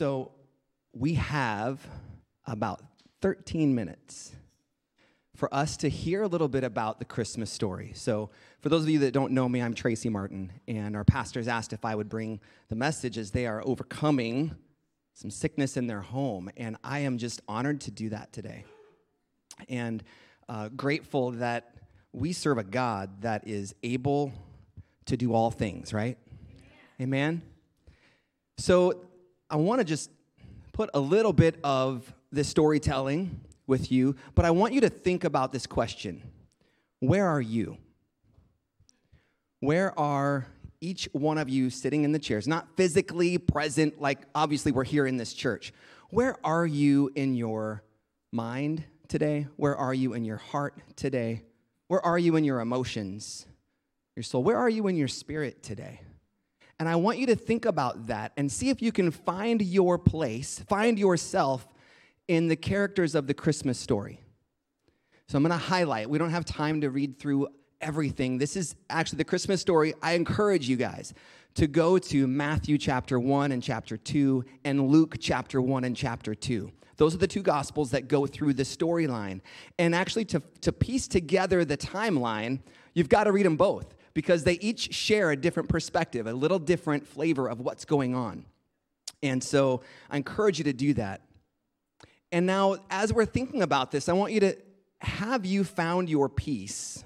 So we have about 13 minutes for us to hear a little bit about the Christmas story. So, for those of you that don't know me, I'm Tracy Martin, and our pastors asked if I would bring the message as they are overcoming some sickness in their home, and I am just honored to do that today. And uh, grateful that we serve a God that is able to do all things, right? Amen. So, I want to just put a little bit of this storytelling with you, but I want you to think about this question Where are you? Where are each one of you sitting in the chairs? Not physically present, like obviously we're here in this church. Where are you in your mind today? Where are you in your heart today? Where are you in your emotions, your soul? Where are you in your spirit today? And I want you to think about that and see if you can find your place, find yourself in the characters of the Christmas story. So I'm going to highlight. We don't have time to read through everything. This is actually the Christmas story. I encourage you guys to go to Matthew chapter 1 and chapter 2 and Luke chapter 1 and chapter 2. Those are the two gospels that go through the storyline. And actually, to, to piece together the timeline, you've got to read them both because they each share a different perspective, a little different flavor of what's going on. And so I encourage you to do that. And now, as we're thinking about this, I want you to have you found your peace?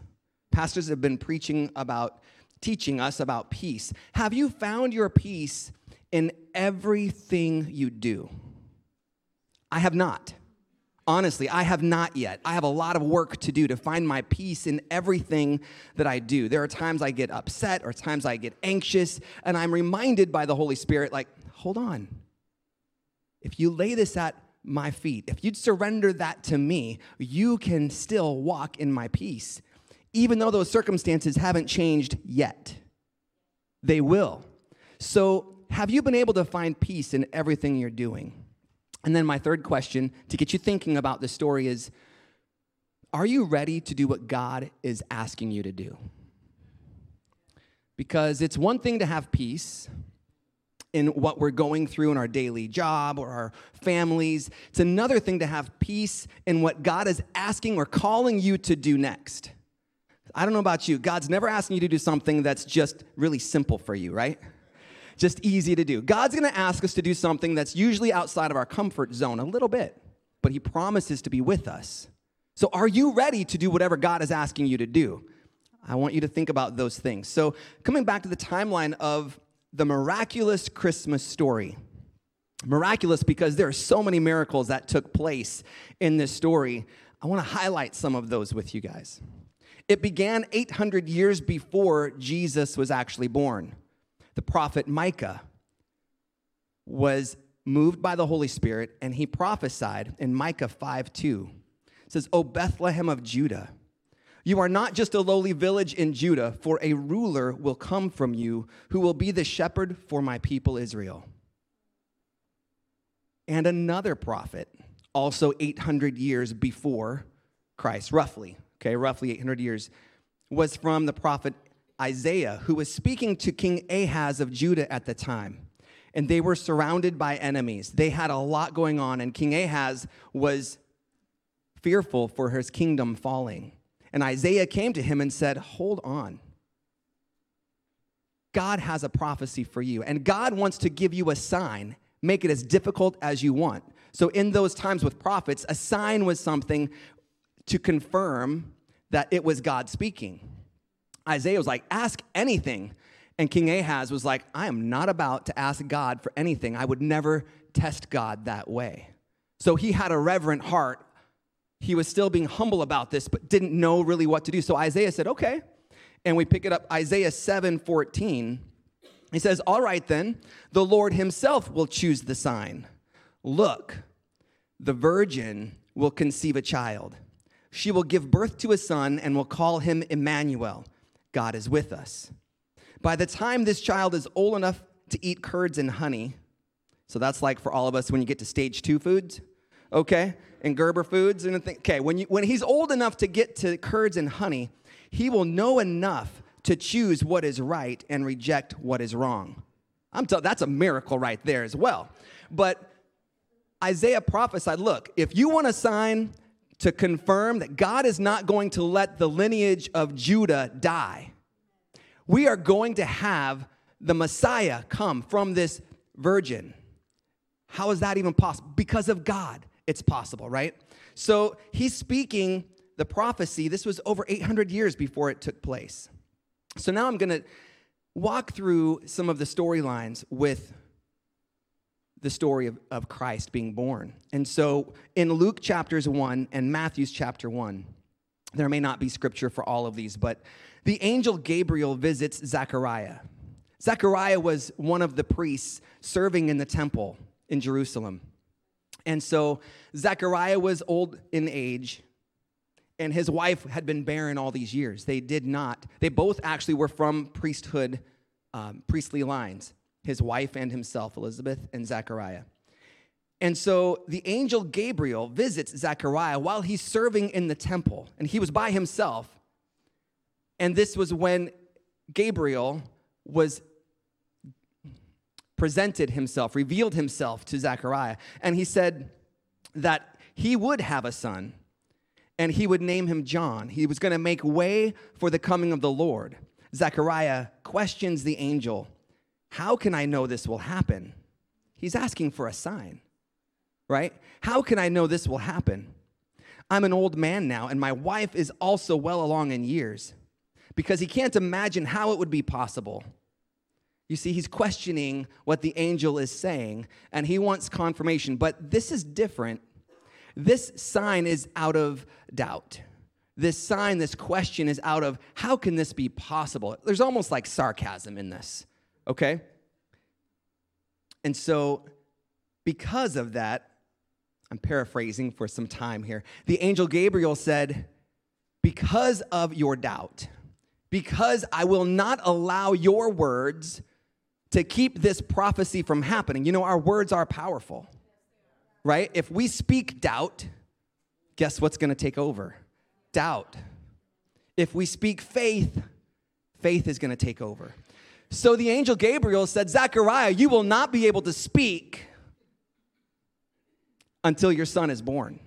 Pastors have been preaching about, teaching us about peace. Have you found your peace in everything you do? I have not. Honestly, I have not yet. I have a lot of work to do to find my peace in everything that I do. There are times I get upset or times I get anxious, and I'm reminded by the Holy Spirit, like, hold on. If you lay this at my feet, if you'd surrender that to me, you can still walk in my peace, even though those circumstances haven't changed yet. They will. So, have you been able to find peace in everything you're doing? And then my third question to get you thinking about the story is Are you ready to do what God is asking you to do? Because it's one thing to have peace in what we're going through in our daily job or our families. It's another thing to have peace in what God is asking or calling you to do next. I don't know about you, God's never asking you to do something that's just really simple for you, right? Just easy to do. God's gonna ask us to do something that's usually outside of our comfort zone a little bit, but He promises to be with us. So, are you ready to do whatever God is asking you to do? I want you to think about those things. So, coming back to the timeline of the miraculous Christmas story. Miraculous because there are so many miracles that took place in this story. I want to highlight some of those with you guys. It began 800 years before Jesus was actually born the prophet Micah was moved by the Holy Spirit and he prophesied in Micah 5 2. It says, O Bethlehem of Judah, you are not just a lowly village in Judah, for a ruler will come from you who will be the shepherd for my people Israel. And another prophet, also 800 years before Christ, roughly, okay, roughly 800 years, was from the prophet Isaiah, who was speaking to King Ahaz of Judah at the time. And they were surrounded by enemies. They had a lot going on, and King Ahaz was fearful for his kingdom falling. And Isaiah came to him and said, Hold on. God has a prophecy for you, and God wants to give you a sign, make it as difficult as you want. So, in those times with prophets, a sign was something to confirm that it was God speaking. Isaiah was like, ask anything. And King Ahaz was like, I am not about to ask God for anything. I would never test God that way. So he had a reverent heart. He was still being humble about this, but didn't know really what to do. So Isaiah said, okay. And we pick it up, Isaiah 7 14. He says, All right then, the Lord himself will choose the sign. Look, the virgin will conceive a child. She will give birth to a son and will call him Emmanuel God is with us. By the time this child is old enough to eat curds and honey, so that's like for all of us when you get to stage two foods, okay, and Gerber foods and thing. Okay, when you, when he's old enough to get to curds and honey, he will know enough to choose what is right and reject what is wrong. I'm t- that's a miracle right there as well. But Isaiah prophesied look, if you want a sign to confirm that God is not going to let the lineage of Judah die, we are going to have the Messiah come from this virgin. How is that even possible? Because of God, it's possible, right? So he's speaking the prophecy. This was over 800 years before it took place. So now I'm going to walk through some of the storylines with the story of, of Christ being born. And so in Luke chapters 1 and Matthew's chapter 1, there may not be scripture for all of these, but the angel Gabriel visits Zechariah. Zechariah was one of the priests serving in the temple in Jerusalem. And so Zechariah was old in age, and his wife had been barren all these years. They did not, they both actually were from priesthood, um, priestly lines his wife and himself, Elizabeth and Zechariah. And so the angel Gabriel visits Zechariah while he's serving in the temple, and he was by himself. And this was when Gabriel was presented himself, revealed himself to Zechariah, and he said that he would have a son and he would name him John. He was going to make way for the coming of the Lord. Zechariah questions the angel how can I know this will happen? He's asking for a sign, right? How can I know this will happen? I'm an old man now, and my wife is also well along in years because he can't imagine how it would be possible. You see, he's questioning what the angel is saying, and he wants confirmation. But this is different. This sign is out of doubt. This sign, this question is out of how can this be possible? There's almost like sarcasm in this okay? And so, because of that, I'm paraphrasing for some time here. The angel Gabriel said, Because of your doubt, because I will not allow your words to keep this prophecy from happening. You know, our words are powerful, right? If we speak doubt, guess what's gonna take over? Doubt. If we speak faith, faith is gonna take over. So the angel Gabriel said, Zechariah, you will not be able to speak until your son is born.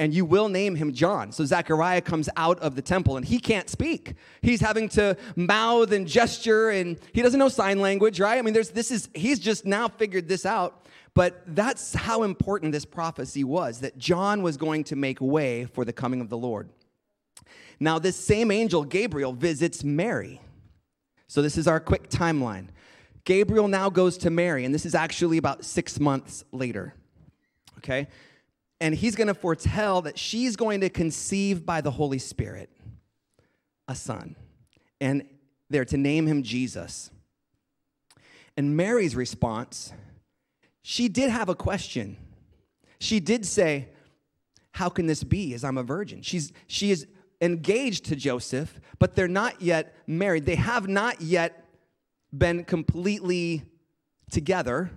And you will name him John. So Zechariah comes out of the temple and he can't speak. He's having to mouth and gesture and he doesn't know sign language, right? I mean, there's this is he's just now figured this out. But that's how important this prophecy was that John was going to make way for the coming of the Lord. Now, this same angel, Gabriel, visits Mary. So, this is our quick timeline. Gabriel now goes to Mary, and this is actually about six months later. Okay? And he's going to foretell that she's going to conceive by the Holy Spirit a son. And they're to name him Jesus. And Mary's response, she did have a question. She did say, How can this be as I'm a virgin? She's, she is engaged to Joseph, but they're not yet married. They have not yet been completely together.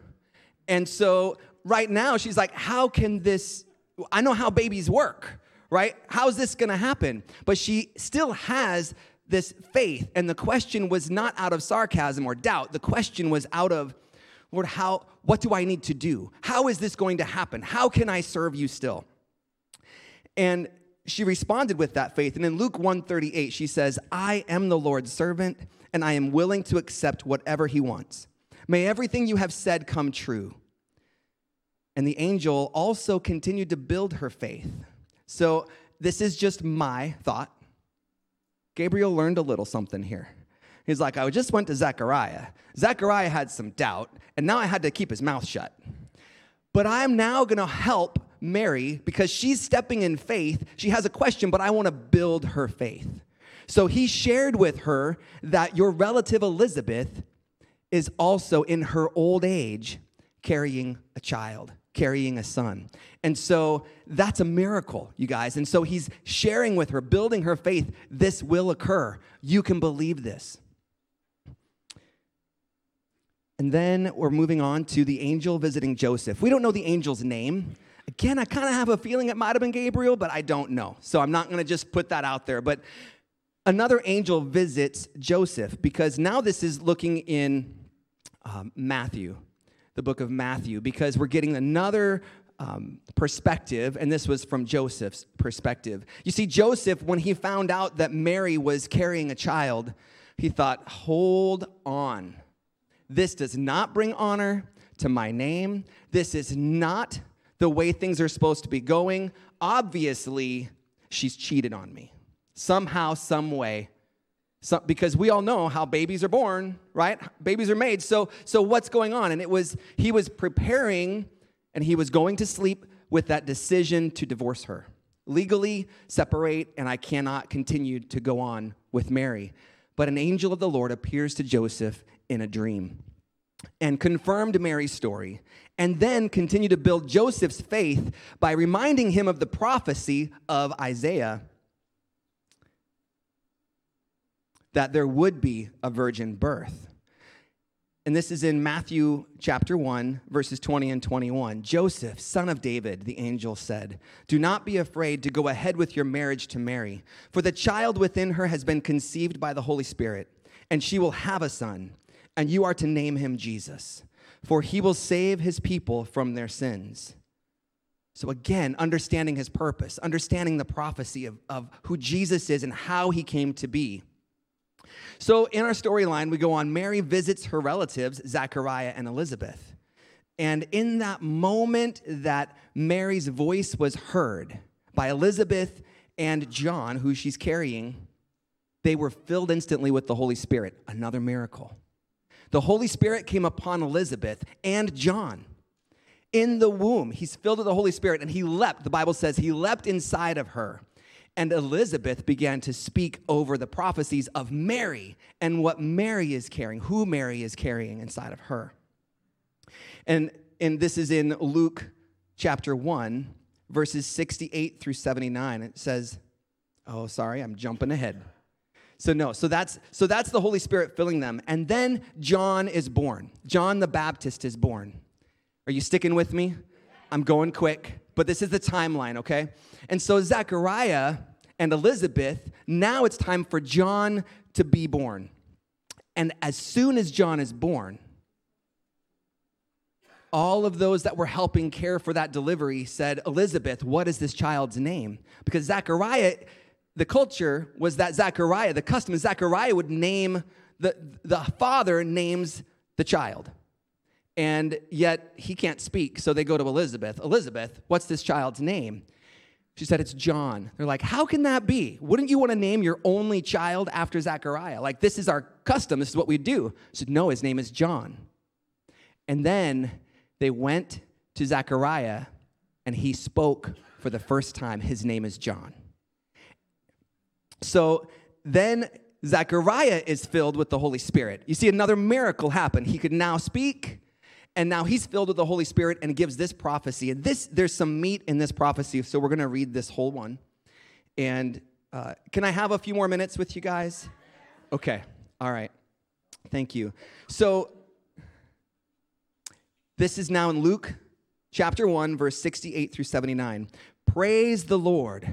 And so right now she's like, How can this? I know how babies work, right? How's this gonna happen? But she still has this faith. And the question was not out of sarcasm or doubt. The question was out of, Lord, how, what do I need to do? How is this going to happen? How can I serve you still? And she responded with that faith. And in Luke 138, she says, I am the Lord's servant, and I am willing to accept whatever he wants. May everything you have said come true. And the angel also continued to build her faith. So this is just my thought. Gabriel learned a little something here. He's like, I just went to Zechariah. Zechariah had some doubt, and now I had to keep his mouth shut. But I'm now gonna help Mary because she's stepping in faith. She has a question, but I want to build her faith. So he shared with her that your relative Elizabeth is also in her old age carrying a child, carrying a son. And so that's a miracle, you guys. And so he's sharing with her, building her faith. This will occur. You can believe this. And then we're moving on to the angel visiting Joseph. We don't know the angel's name. Again, I kind of have a feeling it might have been Gabriel, but I don't know. So I'm not going to just put that out there. But another angel visits Joseph because now this is looking in um, Matthew, the book of Matthew, because we're getting another um, perspective, and this was from Joseph's perspective. You see, Joseph, when he found out that Mary was carrying a child, he thought, hold on. This does not bring honor to my name. This is not the way things are supposed to be going. Obviously, she's cheated on me. Somehow, some way. So, because we all know how babies are born, right? Babies are made. So, so what's going on? And it was, he was preparing and he was going to sleep with that decision to divorce her. Legally separate, and I cannot continue to go on with Mary. But an angel of the Lord appears to Joseph in a dream and confirmed Mary's story, and then continued to build Joseph's faith by reminding him of the prophecy of Isaiah that there would be a virgin birth and this is in Matthew chapter 1, verses 20 and 21. Joseph, son of David, the angel said, Do not be afraid to go ahead with your marriage to Mary, for the child within her has been conceived by the Holy Spirit, and she will have a son, and you are to name him Jesus, for he will save his people from their sins. So, again, understanding his purpose, understanding the prophecy of, of who Jesus is and how he came to be. So in our storyline, we go on Mary visits her relatives, Zechariah and Elizabeth. And in that moment that Mary's voice was heard by Elizabeth and John, who she's carrying, they were filled instantly with the Holy Spirit. Another miracle. The Holy Spirit came upon Elizabeth and John in the womb. He's filled with the Holy Spirit and he leapt. The Bible says he leapt inside of her. And Elizabeth began to speak over the prophecies of Mary and what Mary is carrying, who Mary is carrying inside of her. And, and this is in Luke chapter 1, verses 68 through 79. It says, Oh, sorry, I'm jumping ahead. So no, so that's so that's the Holy Spirit filling them. And then John is born. John the Baptist is born. Are you sticking with me? I'm going quick, but this is the timeline, okay? And so Zechariah and Elizabeth, now it's time for John to be born. And as soon as John is born, all of those that were helping care for that delivery said, Elizabeth, what is this child's name? Because Zechariah, the culture was that Zechariah, the custom is Zechariah would name, the, the father names the child. And yet he can't speak, so they go to Elizabeth. Elizabeth, what's this child's name? She said, It's John. They're like, How can that be? Wouldn't you want to name your only child after Zechariah? Like, this is our custom. This is what we do. She said, No, his name is John. And then they went to Zechariah, and he spoke for the first time. His name is John. So then Zechariah is filled with the Holy Spirit. You see, another miracle happen. He could now speak and now he's filled with the Holy Spirit and gives this prophecy. And this, there's some meat in this prophecy, so we're going to read this whole one. And uh, can I have a few more minutes with you guys? Okay, all right. Thank you. So, this is now in Luke chapter 1, verse 68 through 79. Praise the Lord,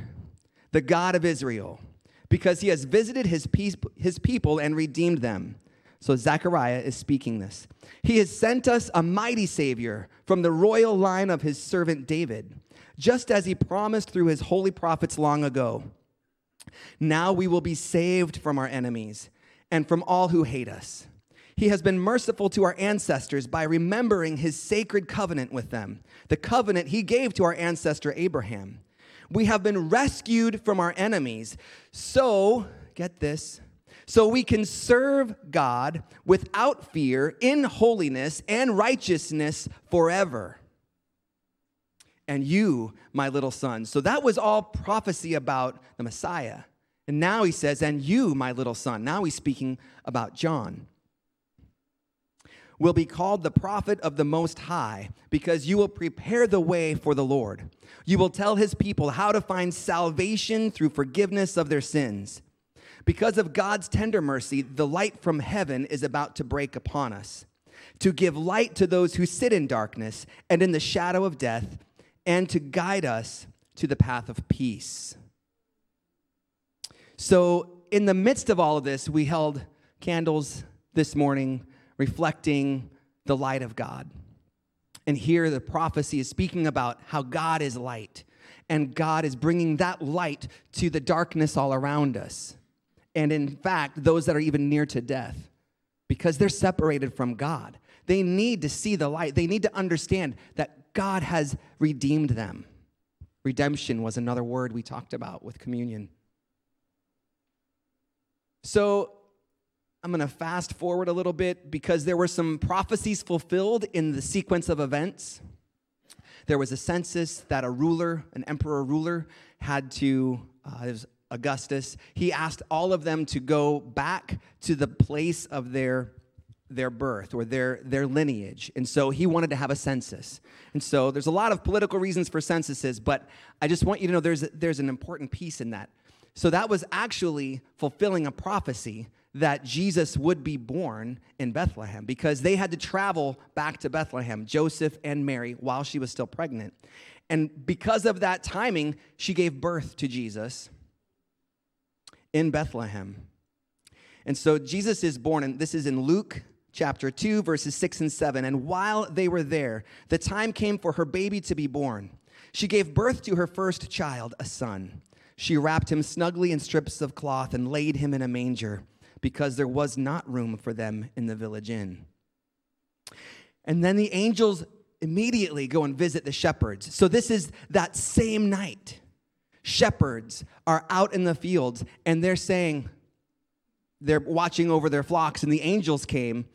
the God of Israel, because he has visited his, peace, his people and redeemed them. So Zechariah is speaking this. He has sent us a mighty Savior from the royal line of his servant David, just as he promised through his holy prophets long ago. Now we will be saved from our enemies and from all who hate us. He has been merciful to our ancestors by remembering his sacred covenant with them, the covenant he gave to our ancestor Abraham. We have been rescued from our enemies. So, get this so we can serve God without fear in holiness and righteousness forever. And you, my little son. So that was all prophecy about the Messiah. And now he says, and you, my little son. Now he's speaking about John. Will be called the prophet of the Most High, because you will prepare the way for the Lord. You will tell his people how to find salvation through forgiveness of their sins because of God's tender mercy, the light from heaven is about to break upon us, to give light to those who sit in darkness and in the shadow of death, and to guide us to the path of peace. So, in the midst of all of this, we held candles this morning, reflecting the light of God. And here the prophecy is speaking about how God is light, and God is bringing that light to the darkness all around us. And in fact, those that are even near to death, because they're separated from God. They need to see the light. They need to understand that God has redeemed them. Redemption was another word we talked about with communion. So I'm going to fast forward a little bit because there were some prophecies fulfilled in the sequence of events. There was a census that a ruler, an emperor ruler, had to, uh, it was Augustus, he asked all of them to go back to the place of their their birth or their, their lineage. And so he wanted to have a census. And so there's a lot of political reasons for censuses, but I just want you to know there's, there's an important piece in that. So that was actually fulfilling a prophecy that Jesus would be born in Bethlehem because they had to travel back to Bethlehem, Joseph and Mary, while she was still pregnant. And because of that timing, she gave birth to Jesus in Bethlehem. And so Jesus is born, and this is in Luke chapter 2, verses 6 and 7. And while they were there, the time came for her baby to be born. She gave birth to her first child, a son. She wrapped him snugly in strips of cloth and laid him in a manger because there was not room for them in the village inn. And then the angels immediately go and visit the shepherds. So this is that same night. Shepherds are out in the fields and they're saying, they're watching over their flocks, and the angels came.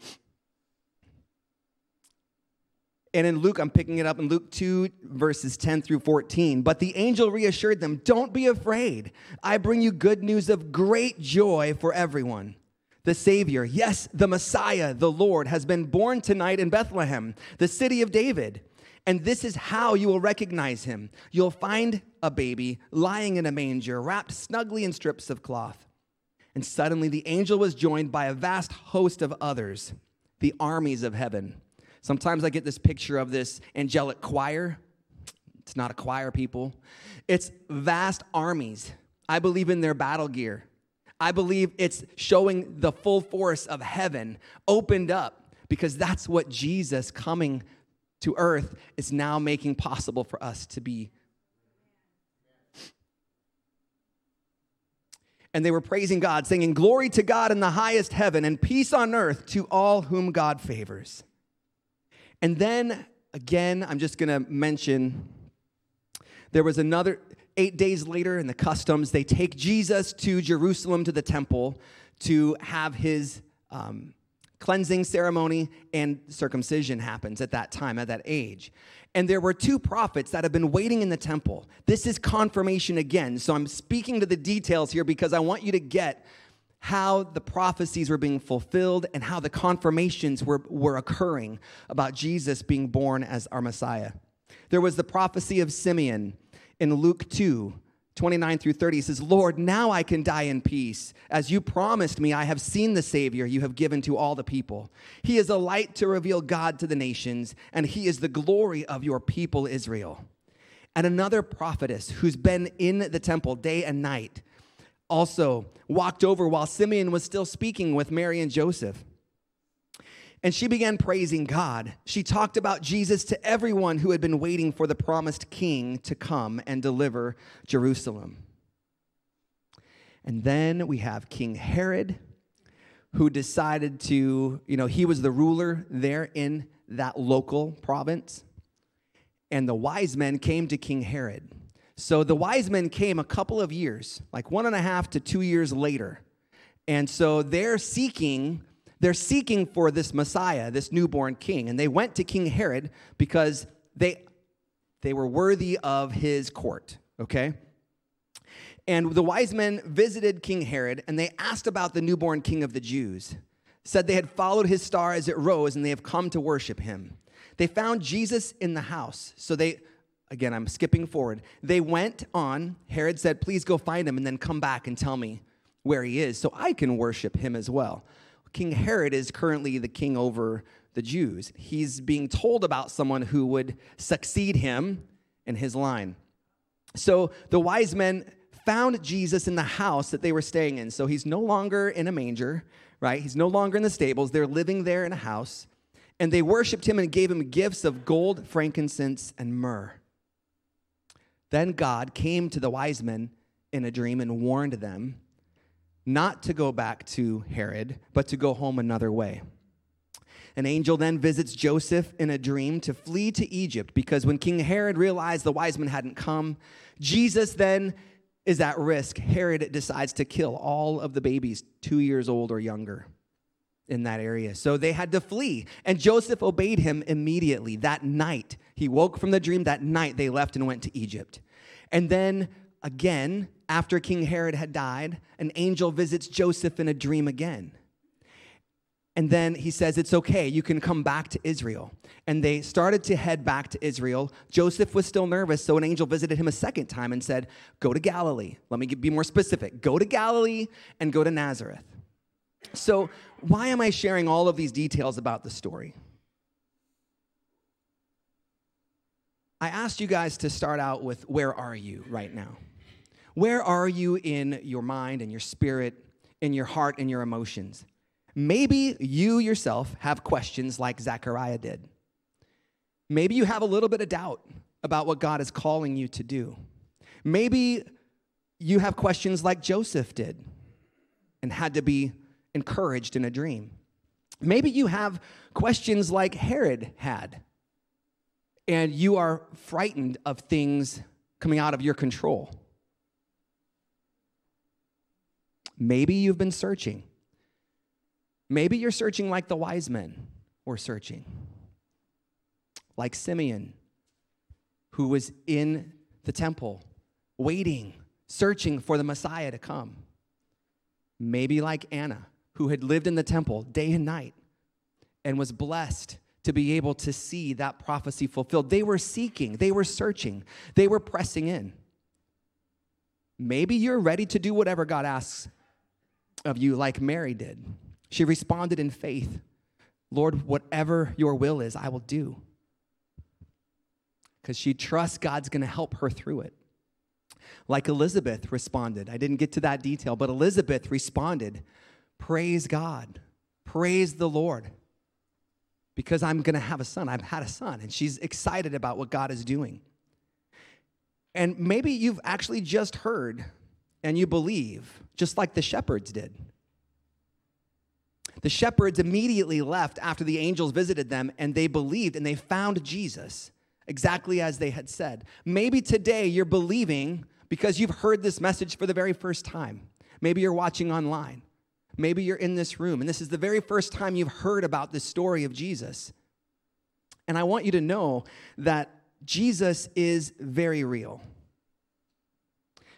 And in Luke, I'm picking it up in Luke 2, verses 10 through 14. But the angel reassured them, Don't be afraid. I bring you good news of great joy for everyone. The Savior, yes, the Messiah, the Lord, has been born tonight in Bethlehem, the city of David. And this is how you will recognize him. You'll find a baby lying in a manger, wrapped snugly in strips of cloth. And suddenly the angel was joined by a vast host of others, the armies of heaven. Sometimes I get this picture of this angelic choir. It's not a choir, people. It's vast armies. I believe in their battle gear. I believe it's showing the full force of heaven opened up because that's what Jesus coming to earth is now making possible for us to be and they were praising God, singing, Glory to God in the highest heaven and peace on earth to all whom God favors. And then again, I'm just gonna mention there was another eight days later in the customs, they take Jesus to Jerusalem to the temple to have his um, cleansing ceremony and circumcision happens at that time, at that age. And there were two prophets that have been waiting in the temple. This is confirmation again. So I'm speaking to the details here because I want you to get how the prophecies were being fulfilled and how the confirmations were, were occurring about Jesus being born as our Messiah. There was the prophecy of Simeon in Luke 2, 29 through 30 says, Lord, now I can die in peace. As you promised me, I have seen the Savior you have given to all the people. He is a light to reveal God to the nations, and he is the glory of your people, Israel. And another prophetess who's been in the temple day and night also walked over while Simeon was still speaking with Mary and Joseph. And she began praising God. She talked about Jesus to everyone who had been waiting for the promised king to come and deliver Jerusalem. And then we have King Herod, who decided to, you know, he was the ruler there in that local province. And the wise men came to King Herod. So the wise men came a couple of years, like one and a half to two years later. And so they're seeking they're seeking for this Messiah, this newborn king. And they went to King Herod because they, they were worthy of his court, okay? And the wise men visited King Herod and they asked about the newborn king of the Jews. Said they had followed his star as it rose and they have come to worship him. They found Jesus in the house. So they, again, I'm skipping forward. They went on. Herod said, Please go find him and then come back and tell me where he is so I can worship him as well. King Herod is currently the king over the Jews. He's being told about someone who would succeed him in his line. So the wise men found Jesus in the house that they were staying in. So he's no longer in a manger, right? He's no longer in the stables. They're living there in a house. And they worshiped him and gave him gifts of gold, frankincense, and myrrh. Then God came to the wise men in a dream and warned them not to go back to Herod, but to go home another way. An angel then visits Joseph in a dream to flee to Egypt because when King Herod realized the wise men hadn't come, Jesus then is at risk. Herod decides to kill all of the babies two years old or younger in that area. So they had to flee, and Joseph obeyed him immediately. That night, he woke from the dream. That night, they left and went to Egypt. And then again, after King Herod had died, an angel visits Joseph in a dream again. And then he says, It's okay, you can come back to Israel. And they started to head back to Israel. Joseph was still nervous, so an angel visited him a second time and said, Go to Galilee. Let me be more specific. Go to Galilee and go to Nazareth. So, why am I sharing all of these details about the story? I asked you guys to start out with where are you right now? Where are you in your mind and your spirit, in your heart and your emotions? Maybe you yourself have questions like Zechariah did. Maybe you have a little bit of doubt about what God is calling you to do. Maybe you have questions like Joseph did and had to be encouraged in a dream. Maybe you have questions like Herod had, and you are frightened of things coming out of your control. Maybe you've been searching Maybe you're searching like the wise men were searching, like Simeon, who was in the temple, waiting, searching for the Messiah to come. Maybe like Anna, who had lived in the temple day and night and was blessed to be able to see that prophecy fulfilled. They were seeking, they were searching, they were pressing in. Maybe you're ready to do whatever God asks of you, like Mary did. She responded in faith Lord, whatever your will is, I will do. Because she trusts God's going to help her through it. Like Elizabeth responded. I didn't get to that detail, but Elizabeth responded Praise God, praise the Lord. Because I'm going to have a son. I've had a son, and she's excited about what God is doing. And maybe you've actually just heard and you believe, just like the shepherds did. The shepherds immediately left after the angels visited them, and they believed and they found Jesus exactly as they had said. Maybe today you're believing because you've heard this message for the very first time. Maybe you're watching online. Maybe you're in this room, and this is the very first time you've heard about this story of Jesus. And I want you to know that Jesus is very real.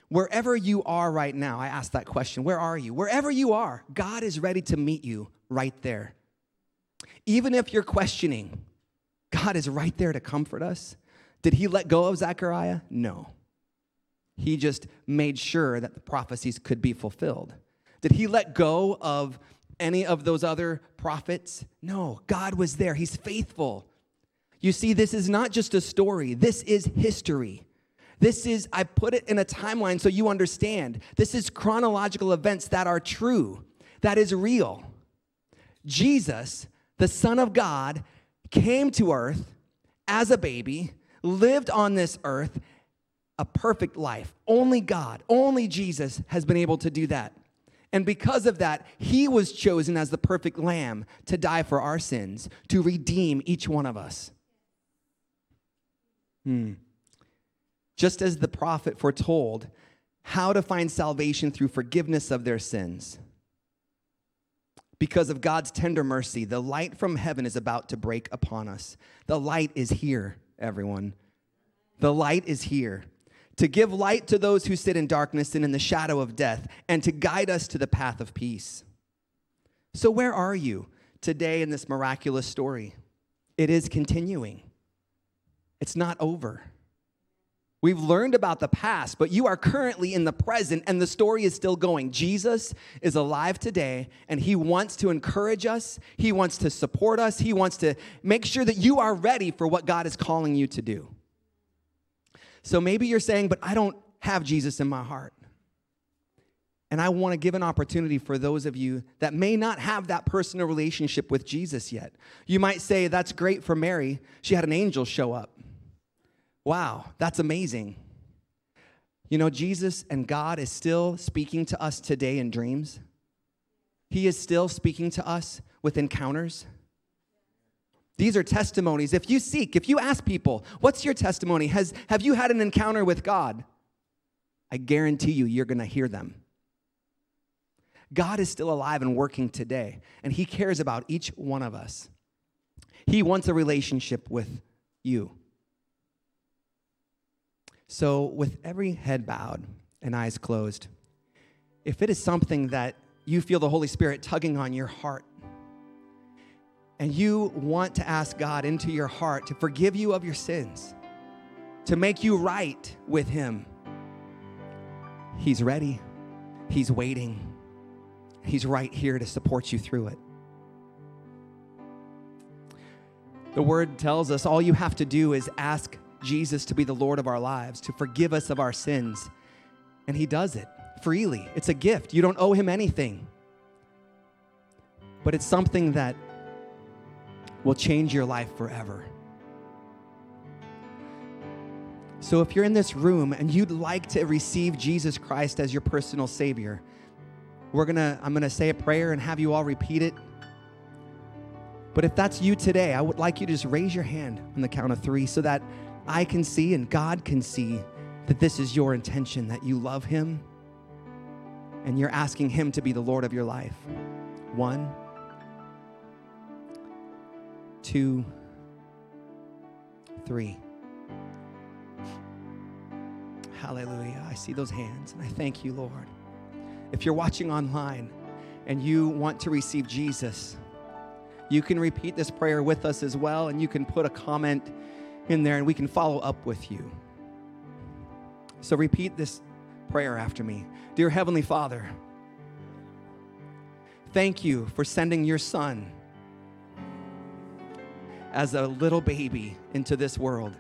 Wherever you are right now, I ask that question where are you? Wherever you are, God is ready to meet you right there. Even if you're questioning, God is right there to comfort us. Did he let go of Zechariah? No. He just made sure that the prophecies could be fulfilled. Did he let go of any of those other prophets? No. God was there. He's faithful. You see, this is not just a story, this is history. This is, I put it in a timeline so you understand. This is chronological events that are true, that is real. Jesus, the Son of God, came to earth as a baby, lived on this earth a perfect life. Only God, only Jesus has been able to do that. And because of that, he was chosen as the perfect lamb to die for our sins, to redeem each one of us. Hmm. Just as the prophet foretold how to find salvation through forgiveness of their sins. Because of God's tender mercy, the light from heaven is about to break upon us. The light is here, everyone. The light is here to give light to those who sit in darkness and in the shadow of death, and to guide us to the path of peace. So, where are you today in this miraculous story? It is continuing, it's not over. We've learned about the past, but you are currently in the present, and the story is still going. Jesus is alive today, and he wants to encourage us, he wants to support us, he wants to make sure that you are ready for what God is calling you to do. So maybe you're saying, but I don't have Jesus in my heart. And I want to give an opportunity for those of you that may not have that personal relationship with Jesus yet. You might say, That's great for Mary. She had an angel show up. Wow, that's amazing. You know, Jesus and God is still speaking to us today in dreams. He is still speaking to us with encounters. These are testimonies. If you seek, if you ask people, what's your testimony? Has, have you had an encounter with God? I guarantee you, you're going to hear them. God is still alive and working today, and He cares about each one of us. He wants a relationship with you. So, with every head bowed and eyes closed, if it is something that you feel the Holy Spirit tugging on your heart, and you want to ask God into your heart to forgive you of your sins, to make you right with Him, He's ready, He's waiting, He's right here to support you through it. The word tells us all you have to do is ask Jesus to be the Lord of our lives, to forgive us of our sins. And He does it freely. It's a gift. You don't owe Him anything. But it's something that will change your life forever. So if you're in this room and you'd like to receive Jesus Christ as your personal Savior, we're gonna, I'm gonna say a prayer and have you all repeat it. But if that's you today, I would like you to just raise your hand on the count of three so that I can see and God can see that this is your intention, that you love Him and you're asking Him to be the Lord of your life. One, two, three. Hallelujah. I see those hands and I thank you, Lord. If you're watching online and you want to receive Jesus, you can repeat this prayer with us as well, and you can put a comment in there and we can follow up with you. So repeat this prayer after me. Dear Heavenly Father, thank you for sending your son as a little baby into this world.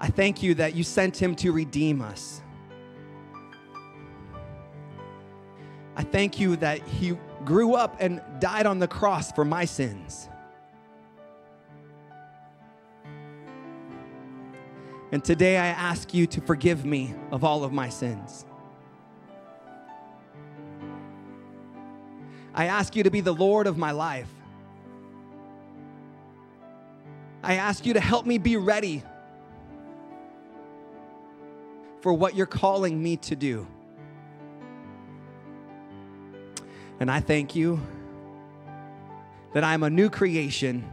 I thank you that you sent him to redeem us. I thank you that he grew up and died on the cross for my sins. And today I ask you to forgive me of all of my sins. I ask you to be the Lord of my life. I ask you to help me be ready for what you're calling me to do. And I thank you that I'm a new creation.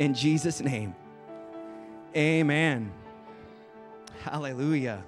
In Jesus' name. Amen. Hallelujah.